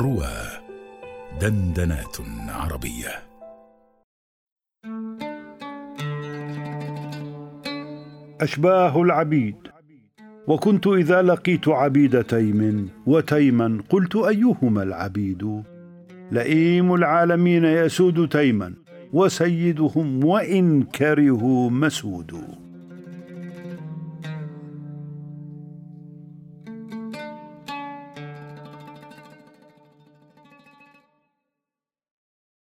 روى دندنات عربية. أشباه العبيد. وكنت إذا لقيت عبيد تيم وتيما قلت أيهما العبيد؟ لئيم العالمين يسود تيما وسيدهم وإن كرهوا مسود.